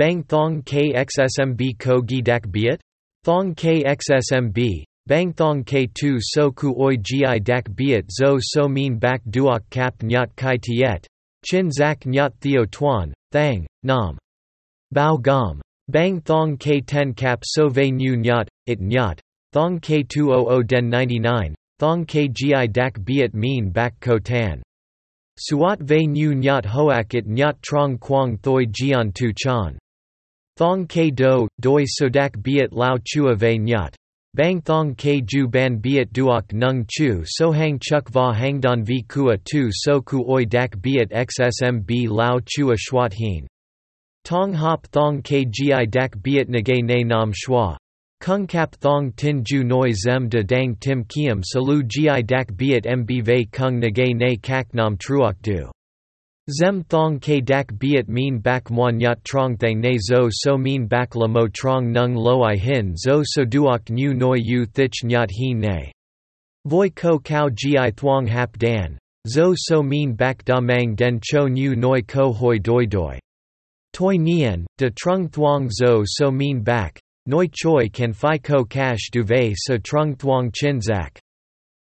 Bang thong kxsmb ko gi dak biat? Thong kxsmb, bang thong k2 so ku oi gi dak biat zo so min bak duok kap nyat kai tiet, chin zak nyat theo tuan, thang, nam. Bao gom. Bang thong k10 cap so ve nu nyat, it nyat, thong k200 den 99, thong kgi dak biat min bak ko tan. Suat ve nu nyat hoak it nyat trong quang thoi jian tu chan. Thong ke do, doi sodak biat lao chua ve nyat. Bang thong ke ju ban biat duok nung chu so hang chuk va hangdan vi kua tu so ku oi dak biat xsmb lao chua schwat hin. Tong hop thong kgi dak biat nage ne nam schwa. Kung kap thong tin ju noi zem de dang tim kiem salu gi dak biat mb ve kung nage ne kak nam truok du. Zem thong ke dak biat mean bak muan yat trong thang ne zo so mean bak la mo trong nung lo i hin zo so duok nu noi u thich nyat hi ne. Voi ko kao gi thuong hap dan. Zo so mean bak da mang den cho nu noi ko hoi doi doi. Toi nien, de trung thuong zo so mean bak, noi choi can fi ko cash du vei so trung thuong chin zak.